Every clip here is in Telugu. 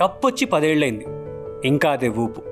కప్పొచ్చి పదేళ్ళైంది. ఇంకా అదే ఊపు.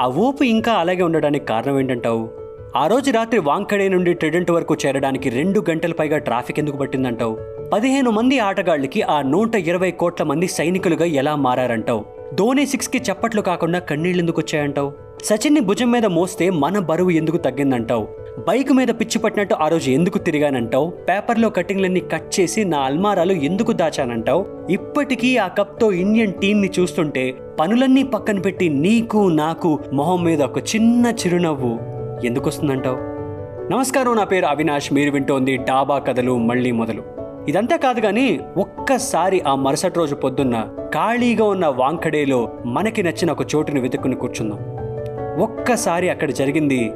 ఆ ఊపు ఇంకా అలాగే ఉండడానికి కారణం ఏంటంటావు? ఆ రోజు రాత్రి వాంకడే నుండి ట్రెడెంట్ వరకు చేరడానికి రెండు గంటల పైగా ట్రాఫిక్ ఎందుకు పట్టిందంటావు? పదిహేను మంది ఆటగాళ్ళకి ఆ నూట ఇరవై కోట్ల మంది సైనికులుగా ఎలా మారారంటావు? ధోని సిక్స్కి చప్పట్లు కాకుండా కన్నీళ్ళు ఎందుకు వచ్చాయంటావు? సచిన్ని భుజం మీద మోస్తే మన బరువు ఎందుకు తగ్గిందంటావు? బైక్ మీద పిచ్చి పట్టినట్టు ఆ రోజు ఎందుకు తిరిగానంటావు? పేపర్లో కటింగ్లన్నీ కట్ చేసి నా అల్మారాలు ఎందుకు దాచానంటావు? ఇప్పటికీ ఆ కప్తో ఇండియన్ టీంని చూస్తుంటే పనులన్నీ పక్కన పెట్టి నీకు నాకు మొహం మీద ఒక చిన్న చిరునవ్వు ఎందుకు వస్తుందంటావు? నమస్కారం నా పేరు అవినాష్. మీరు వింటోంది డాబా కథలు మళ్ళీ మొదలు. ఇదంతా కాదు కానీ ఒక్కసారి ఆ మరుసటి రోజు పొద్దున్న ఖాళీగా ఉన్న వాంకడేలో మనకి నచ్చిన ఒక చోటుని వెతుక్కుని కూర్చుందాం. ఒక్కసారి అక్కడ జరిగింది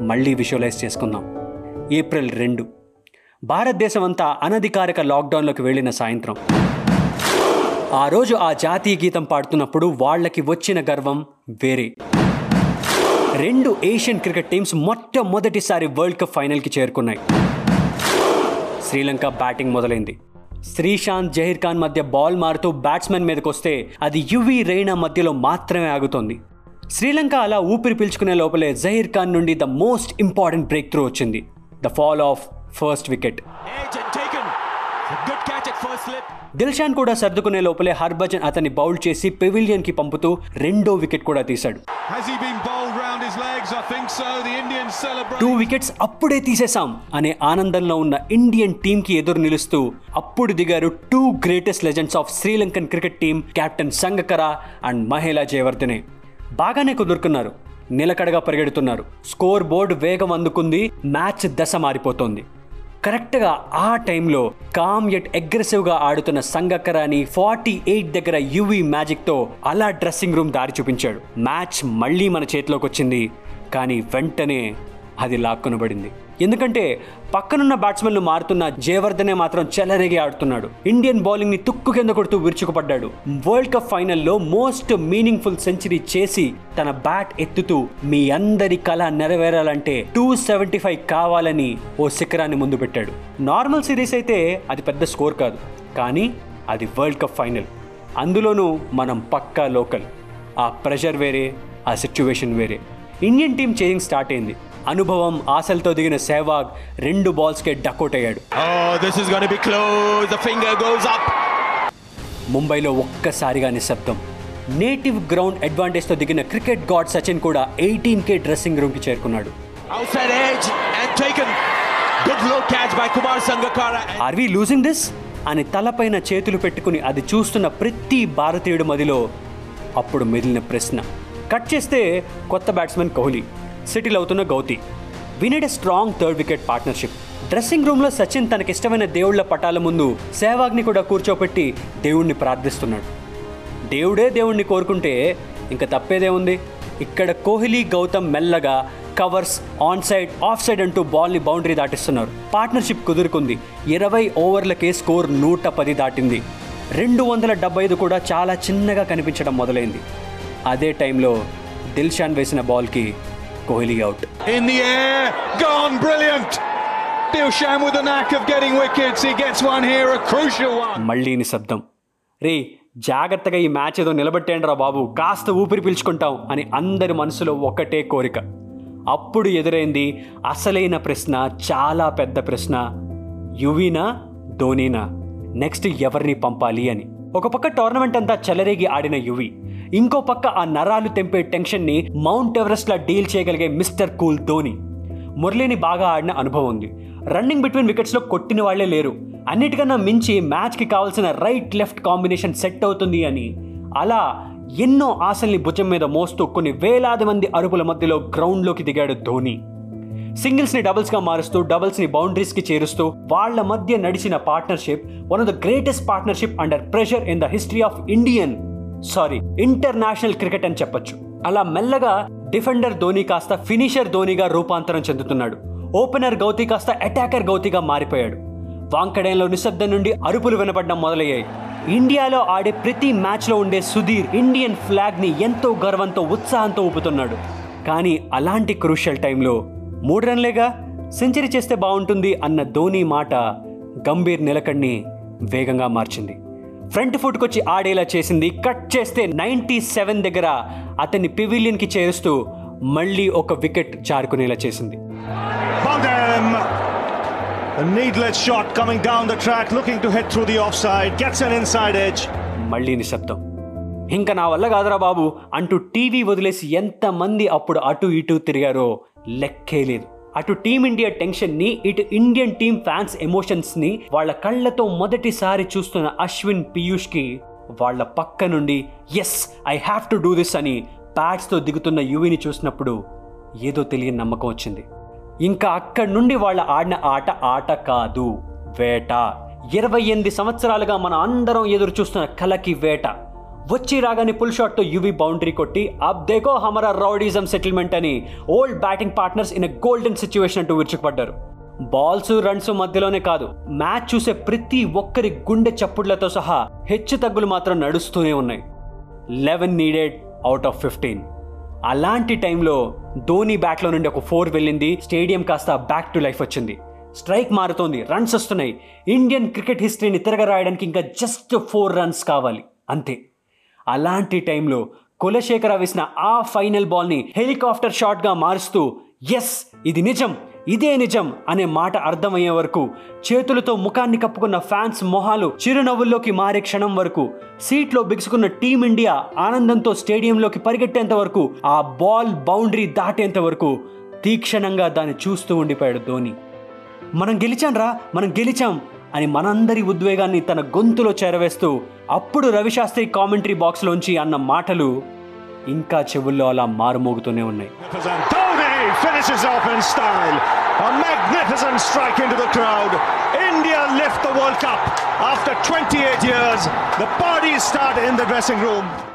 మళ్ళీ విజువలైజ్ చేసుకుందాం. ఏప్రిల్ రెండు. భారతదేశం అంతా అనధికారిక లాక్డౌన్లోకి వెళ్ళిన సాయంత్రం. ఆ రోజు ఆ జాతీయ గీతం పాడుతున్నప్పుడు వాళ్ళకి వచ్చిన గర్వం వేరే. రెండు ఏషియన్ క్రికెట్ టీమ్స్ మొట్టమొదటిసారి వరల్డ్ కప్ ఫైనల్కి చేరుకున్నాయి. శ్రీలంక బ్యాటింగ్ మొదలైంది. శ్రీశాంత్ జహీర్ ఖాన్ మధ్య బాల్ మారుతూ బ్యాట్స్మెన్ మీదకి వస్తే అది యువి రైనా మధ్యలో మాత్రమే ఆగుతోంది. శ్రీలంక అలా ఊపిరి పీల్చుకునే లోపలే జహీర్ ఖాన్ నుండి the most important breakthrough వచ్చింది the fall of first wicket. Dilshan కూడా సర్దుకునే లోపలే హర్భజన్ అతన్ని బౌల్ చేసి పెవిలియన్కి పంపుతూ రెండో వికెట్ కూడా తీశాడు. టూ వికెట్స్ అప్పుడే తీసేశాం అనే ఆనందంలో ఉన్న ఇండియన్ టీమ్కి ఎదురు నిలుస్తూ అప్పుడు దిగారు two greatest legends of Sri Lankan cricket team captain Sangakkara and Mahela Jayawardene బాగానే కుదురుకున్నారు. నిలకడగా పరిగెడుతున్నారు. స్కోర్ బోర్డు వేగం అందుకుంది. మ్యాచ్ దశ మారిపోతోంది. కరెక్ట్గా ఆ టైంలో కామ్ ఎట్ అగ్రెసివ్గా ఆడుతున్న సంగక్కరాని ఫార్టీ ఎయిట్ దగ్గర యువి మ్యాజిక్తో అలా డ్రెస్సింగ్ రూమ్ దారి చూపించాడు. మ్యాచ్ మళ్ళీ మన చేతిలోకి వచ్చింది కానీ వెంటనే అది లాక్కొనబడింది. ఎందుకంటే పక్కనున్న బ్యాట్స్మెన్లు మారుతున్న జయవర్ధనే మాత్రం చెలరేగి ఆడుతున్నాడు. ఇండియన్ బౌలింగ్ని తుక్కు కింద కొడుతూ విరుచుకుపడ్డాడు. వరల్డ్ కప్ ఫైనల్లో మోస్ట్ మీనింగ్ఫుల్ సెంచరీ చేసి తన బ్యాట్ ఎత్తుతూ మీ అందరి కళ నెరవేరాలంటే టూ సెవెంటీ ఫైవ్ కావాలని ఓ శిఖరాన్ని ముందు పెట్టాడు. నార్మల్ సిరీస్ అయితే అది పెద్ద స్కోర్ కాదు. కానీ అది వరల్డ్ కప్ ఫైనల్. అందులోనూ మనం పక్కా లోకల్. ఆ ప్రెషర్ వేరే ఆ సిచ్యువేషన్ వేరే. ఇండియన్ టీం చేయింగ్ స్టార్ట్ అయింది. అనుభవం ఆశలతో దిగిన సెహ్వాగ్ రెండు బాల్స్కే డకౌట్ అయ్యాడు. Up. ముంబైలో ఒక్కసారిగా నిశ్శబ్దం. నేటివ్ గ్రౌండ్ అడ్వాంటేజ్తో దిగిన క్రికెట్ గాడ్ సచిన్ కూడా ఎయిటీన్ కే డ్రెస్సింగ్ రూమ్కి చేరుకున్నాడు. ఆర్ వి లూజింగ్ దిస్ అని తలపైన చేతులు పెట్టుకుని అది చూస్తున్న ప్రతి భారతీయుడి మదిలో అప్పుడు మిగిలిన ప్రశ్న. కట్ చేస్తే కొత్త బ్యాట్స్మెన్ కోహ్లీ. సెటిల్ అవుతున్న Gauti. వినెడ్ a strong third wicket partnership. Dressing రూమ్లో సచిన్ తనకిష్టమైన దేవుళ్ళ పటాల ముందు సేవాగ్ని కూడా కూర్చోపెట్టి దేవుణ్ణి ప్రార్థిస్తున్నాడు. దేవుడే దేవుణ్ణి కోరుకుంటే ఇంకా తప్పేదే ఉంది. ఇక్కడ కోహ్లీ గౌతమ్ మెల్లగా covers on side off side అంటూ బాల్ని బౌండరీ దాటిస్తున్నారు. పార్ట్నర్షిప్ కుదురుకుంది. ఇరవై ఓవర్లకే స్కోర్ నూట పది దాటింది. రెండు వందల డెబ్బై ఐదు కూడా చాలా చిన్నగా కనిపించడం మొదలైంది. అదే టైంలో దిల్షాన్ వేసిన బాల్కి Kohli out In the air. Gone. Brilliant. Dilshan with the knack of getting wickets. He gets one here, a crucial one. మళ్ళీ నిశ్శబ్దం రే జాగ్రత్తగా ఈ మ్యాచ్ ఏదో నిలబెట్టేయండి రా బాబు కాస్త ఊపిరి పీల్చుకుంటాం అని అందరి మనసులో ఒకటే కోరిక అప్పుడు ఎదురైంది అసలైన ప్రశ్న చాలా పెద్ద ప్రశ్న యువీనా ధోనీనా నెక్స్ట్ ఎవరిని పంపాలి అని ఒక పక్క టోర్నమెంట్ అంతా చెలరేగి ఆడిన యువి ఇంకో పక్క ఆ నరాలు తెంపే టెన్షన్ని మౌంట్ ఎవరెస్ట్లా డీల్ చేయగలిగే మిస్టర్ కూల్ ధోని. మురళిని బాగా ఆడిన అనుభవం ఉంది. రన్నింగ్ బిట్వీన్ వికెట్స్లో కొట్టిన వాళ్ళే లేరు. అన్నిటికన్నా మించి మ్యాచ్కి కావాల్సిన రైట్ లెఫ్ట్ కాంబినేషన్ సెట్ అవుతుంది అని. అలా ఎన్నో ఆశల్ని భుజం మీద మోస్తూ కొన్ని వేలాది మంది అరుపుల మధ్యలో గ్రౌండ్లోకి దిగాడు ధోని. సింగిల్స్ని డబుల్స్గా మారుస్తూ డబుల్స్ని బౌండరీస్కి చేరుస్తూ వాళ్ళ మధ్య నడిచిన partnership one of the greatest partnership under pressure in the history of Indian sorry international cricket అని చెప్పొచ్చు. అలా మెల్లగా డిఫెండర్ ధోని కాస్త ఫినిషర్ ధోనిగా రూపాంతరం చెందుతున్నాడు. ఓపెనర్ గౌతి కాస్త అటాకర్ గౌతిగా మారిపోయాడు. వాంకడేంలో నిశ్శబ్దం నుండి అరుపులు వినపడడం మొదలయ్యాయి. ఇండియాలో ఆడే ప్రతి మ్యాచ్లో ఉండే సుధీర్ ఇండియన్ ఫ్లాగ్ని ఎంతో గర్వంతో ఉత్సాహంతో ఊపుతున్నాడు. కానీ అలాంటి క్రూషియల్ టైంలో మూడు రన్లేగా? సెంచరీ చేస్తే బాగుంటుంది అన్న ధోని మాట గంభీర్ నిలకడ్ని వేగంగా మార్చింది. ఫ్రంట్ ఫుట్కి వచ్చి ఆడేలా చేసింది కట్ చేస్తే నైంటీ సెవెన్ దగ్గర అతన్ని పివిలియన్కి చేరుస్తూ మళ్ళీ ఒక వికెట్ జారుకునేలా చేసింది Bandem. A needless shot coming down the track, looking to hit through the offside, gets an inside edge. మళ్ళీ నిశ్శబ్దం ఇంకా నా వల్ల కాదురా బాబు అంటూ టీవీ వదిలేసి ఎంతమంది అప్పుడు అటు ఇటు తిరిగారో లెక్కే లేదు అటు టీమిండియా టెన్షన్ని ఇటు ఇండియన్ టీమ్ ఫ్యాన్స్ ఎమోషన్స్ని వాళ్ళ కళ్ళతో మొదటిసారి చూస్తున్న అశ్విన్ పీయూష్కి వాళ్ళ పక్క నుండి yes I have to do this అని ప్యాడ్స్తో దిగుతున్న యువిని చూసినప్పుడు ఏదో తెలియని నమ్మకం వచ్చింది. ఇంకా అక్కడి నుండి వాళ్ళ ఆడిన ఆట ఆట కాదు వేట. ఇరవై ఎనిమిది సంవత్సరాలుగా మన అందరం ఎదురు చూస్తున్న కలకి వేట. వచ్చి రాగానే పుల్ షాట్తో యువి బౌండరీ కొట్టి అబ్ దేకో హమరా రౌడీజం సెటిల్మెంట్ అని old batting partners in a golden situation అంటూ విరుచుకుపడ్డారు. బాల్స్ రన్స్ మధ్యలోనే కాదు మ్యాచ్ చూసే ప్రతి ఒక్కరి గుండె చప్పుడ్లతో సహా హెచ్చు తగ్గులు మాత్రం నడుస్తూనే ఉన్నాయి. Eleven needed out of fifteen అలాంటి టైంలో ధోని బ్యాట్లో నుండి ఒక ఫోర్ వెళ్ళింది స్టేడియం కాస్త బ్యాక్ టు లైఫ్ వచ్చింది. స్ట్రైక్ మారుతోంది రన్స్ వస్తున్నాయి. ఇండియన్ క్రికెట్ హిస్టరీని తిరగరాయడానికి ఇంకా జస్ట్ ఫోర్ రన్స్ కావాలి అంతే. అలాంటి టైంలో కులశేఖర వేసిన ఆ ఫైనల్ బాల్ని హెలికాప్టర్ షాట్గా మారుస్తూ ఎస్ ఇది నిజం ఇదే నిజం అనే మాట అర్థమయ్యే వరకు చేతులతో ముఖాన్ని కప్పుకున్న ఫ్యాన్స్ మొహాలు చిరునవ్వుల్లోకి మారే క్షణం వరకు సీట్లో బిగుసుకున్న టీమిండియా ఆనందంతో స్టేడియంలోకి పరిగెట్టేంత వరకు ఆ బాల్ బౌండరీ దాటేంత వరకు తీక్షణంగా దాన్ని చూస్తూ ఉండిపోయాడు ధోని. మనం గెలిచాం రా మనం గెలిచాం అని మనందరి ఉద్వేగాన్ని తన గొంతులో చేరవేస్తూ అప్పుడు రవిశాస్త్రి కామెంటరీ బాక్స్లోంచి అన్న మాటలు ఇంకా చెవుల్లో అలా మారుమోగుతూనే ఉన్నాయి.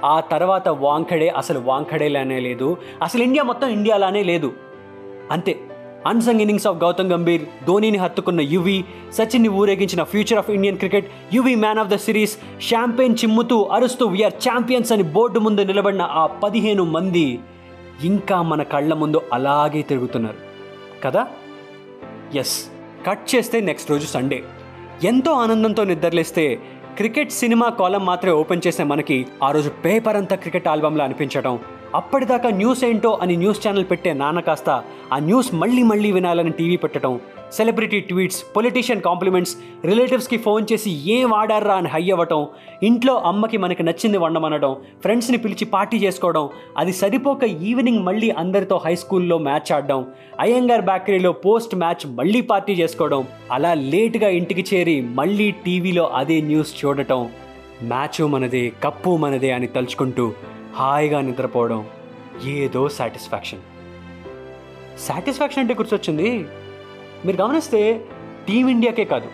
ఆ తర్వాత వాంఖడే అసలు వాంకడేలానే లేదు. అసలు ఇండియా మొత్తం ఇండియాలానే లేదు. అంతే. Unsung innings of Gautam Gambhir ధోనీని హత్తుకున్న యువి సచిన్ని ఊరేగించిన future of Indian cricket Yuvi man of the series champagne చిమ్ముతూ అరుస్తూ వీఆర్ ఛాంపియన్స్ అని బోర్డు ముందు నిలబడిన ఆ పదిహేను మంది ఇంకా మన కళ్ళ ముందు అలాగే తిరుగుతున్నారు. కదా? ఎస్ కట్ చేస్తే నెక్స్ట్ రోజు సండే ఎంతో ఆనందంతో నిద్రలేస్తే క్రికెట్ సినిమా కాలం మాత్రమే ఓపెన్ చేసే మనకి ఆ రోజు పేపర్ అంతా క్రికెట్ ఆల్బంలా అనిపించడం అప్పటిదాకా న్యూస్ ఏంటో అని న్యూస్ ఛానల్ పెట్టే నాన్న కాస్త ఆ న్యూస్ మళ్ళీ మళ్ళీ వినాలని టీవీ పెట్టడం సెలబ్రిటీ ట్వీట్స్ పొలిటీషియన్ కాంప్లిమెంట్స్ రిలేటివ్స్కి ఫోన్ చేసి ఏం వాడారా అని హై అవ్వటం ఇంట్లో అమ్మకి మనకి నచ్చింది వండమనడం ఫ్రెండ్స్ని పిలిచి పార్టీ చేసుకోవడం అది సరిపోక ఈవినింగ్ మళ్ళీ అందరితో హై స్కూల్లో మ్యాచ్ ఆడడం అయ్యంగార్ బేకరీలో పోస్ట్ మ్యాచ్ మళ్ళీ పార్టీ చేసుకోవడం అలా లేట్గా ఇంటికి చేరి మళ్ళీ టీవీలో అదే న్యూస్ చూడటం మ్యాచ్ మనదే కప్పు మనదే అని తలుచుకుంటూ హాయిగా నిద్రపోవడం ఏదో సాటిస్ఫాక్షన్. సాటిస్ఫాక్షన్ అంటే గుర్తొచ్చింది? మీరు గమనిస్తే టీమిండియాకే కాదు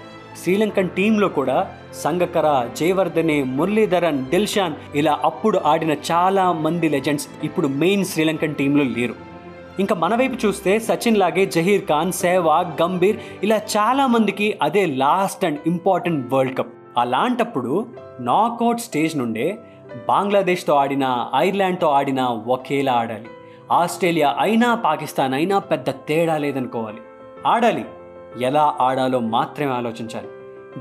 శ్రీలంకన్ టీంలో కూడా సంగకర జయవర్ధనే మురళీధరన్ దిల్షాన్ ఇలా అప్పుడు ఆడిన చాలా మంది లెజెండ్స్ ఇప్పుడు మెయిన్ శ్రీలంకన్ టీంలో లేరు. ఇంకా మన వైపు చూస్తే సచిన్ లాగే జహీర్ ఖాన్ సెహ్వాగ్ గంభీర్ ఇలా చాలా మందికి అదే last and important world cup. అలాంటప్పుడు నాకౌట్ స్టేజ్ నుండే బంగ్లాదేశ్తో ఆడినా ఐర్లాండ్తో ఆడినా ఒకేలా ఆడాలి. ఆస్ట్రేలియా అయినా పాకిస్తాన్ అయినా పెద్ద తేడా లేదనుకోవాలి. ఆడాలి. ఎలా ఆడాలో మాత్రమే ఆలోచించాలి.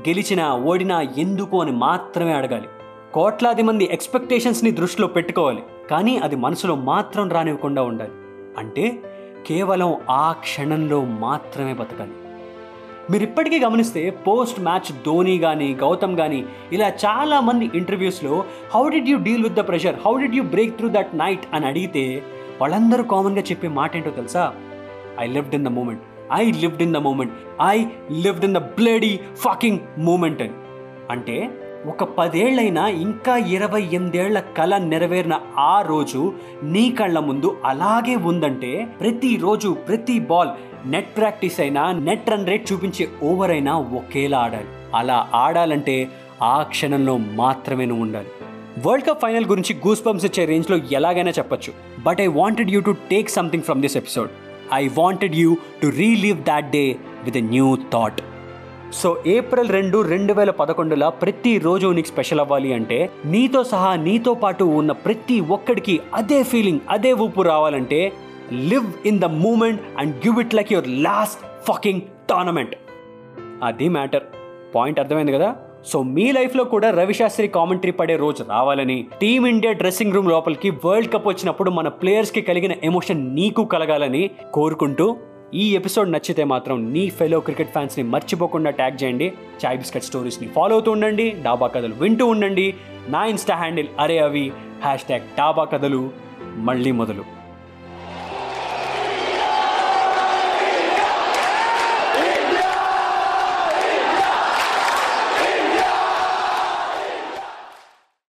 గెలిచినా ఓడినా ఎందుకు అని మాత్రమే అడగాలి. కోట్లాది మంది ఎక్స్పెక్టేషన్స్ని దృష్టిలో పెట్టుకోవాలి. కానీ అది మనసులో మాత్రం రానివ్వకుండా ఉండాలి. అంటే కేవలం ఆ క్షణంలో మాత్రమే బతకాలి. మీరు ఇప్పటికీ గమనిస్తే పోస్ట్ మ్యాచ్ ధోని కానీ గౌతమ్ కానీ ఇలా చాలా మంది ఇంటర్వ్యూస్లో how did you deal with the pressure how did you break through that night అని అడిగితే వాళ్ళందరూ కామన్గా చెప్పే మాట ఏంటో తెలుసా? I lived in the moment I lived in the moment I lived in the bloody fucking moment అని. అంటే ఒక పదేళ్ళైనా ఇంకా ఇరవై ఎనిమిదేళ్ళ కళ నెరవేరిన ఆ రోజు నీ కళ్ళ ముందు అలాగే ఉందంటే ప్రతిరోజు ప్రతి బాల్ నెట్ ప్రాక్టీస్ అయినా నెట్ రన్ రేట్ చూపించే ఓవర్ అయినా ఒకేలా ఆడాలి. అలా ఆడాలంటే ఆ క్షణంలో మాత్రమే నువ్వు ఉండాలి. వరల్డ్ కప్ ఫైనల్ గురించి గూస్ బంప్స్ ఇచ్చే రేంజ్లో ఎలాగైనా చెప్పొచ్చు. But I wanted you to take something from this episode. I wanted you to relive that day with a new thought. So April రెండు రెండు వేల పదకొండులో ప్రతిరోజు నీకు స్పెషల్ అవ్వాలి అంటే నీతో సహా నీతో పాటు ఉన్న ప్రతి ఒక్కడికి అదే ఫీలింగ్ అదే ఊపు రావాలంటే live in the moment and give it like your last fucking tournament అది మ్యాటర్ పాయింట్ అర్థమైంది కదా? సో మీ లైఫ్లో కూడా రవిశాస్త్రి కామెంటరీ పడే రోజు రావాలని టీమిండియా డ్రెస్సింగ్ రూమ్ లోపలికి వరల్డ్ కప్ వచ్చినప్పుడు మన ప్లేయర్స్కి కలిగిన ఎమోషన్ నీకు కలగాలని కోరుకుంటూ ఈ ఎపిసోడ్ నచ్చితే మాత్రం నీ ఫెలో క్రికెట్ ఫ్యాన్స్ని మర్చిపోకుండా ట్యాగ్ చేయండి. చాయ్ బిస్కెట్ స్టోరీస్ని ఫాలో అవుతూ ఉండండి. డాబా కథలు వింటూ ఉండండి. నా ఇన్స్టా హ్యాండిల్ అరే అవి. హ్యాష్ ట్యాగ్ డాబా కథలు. మళ్ళీ మొదలు.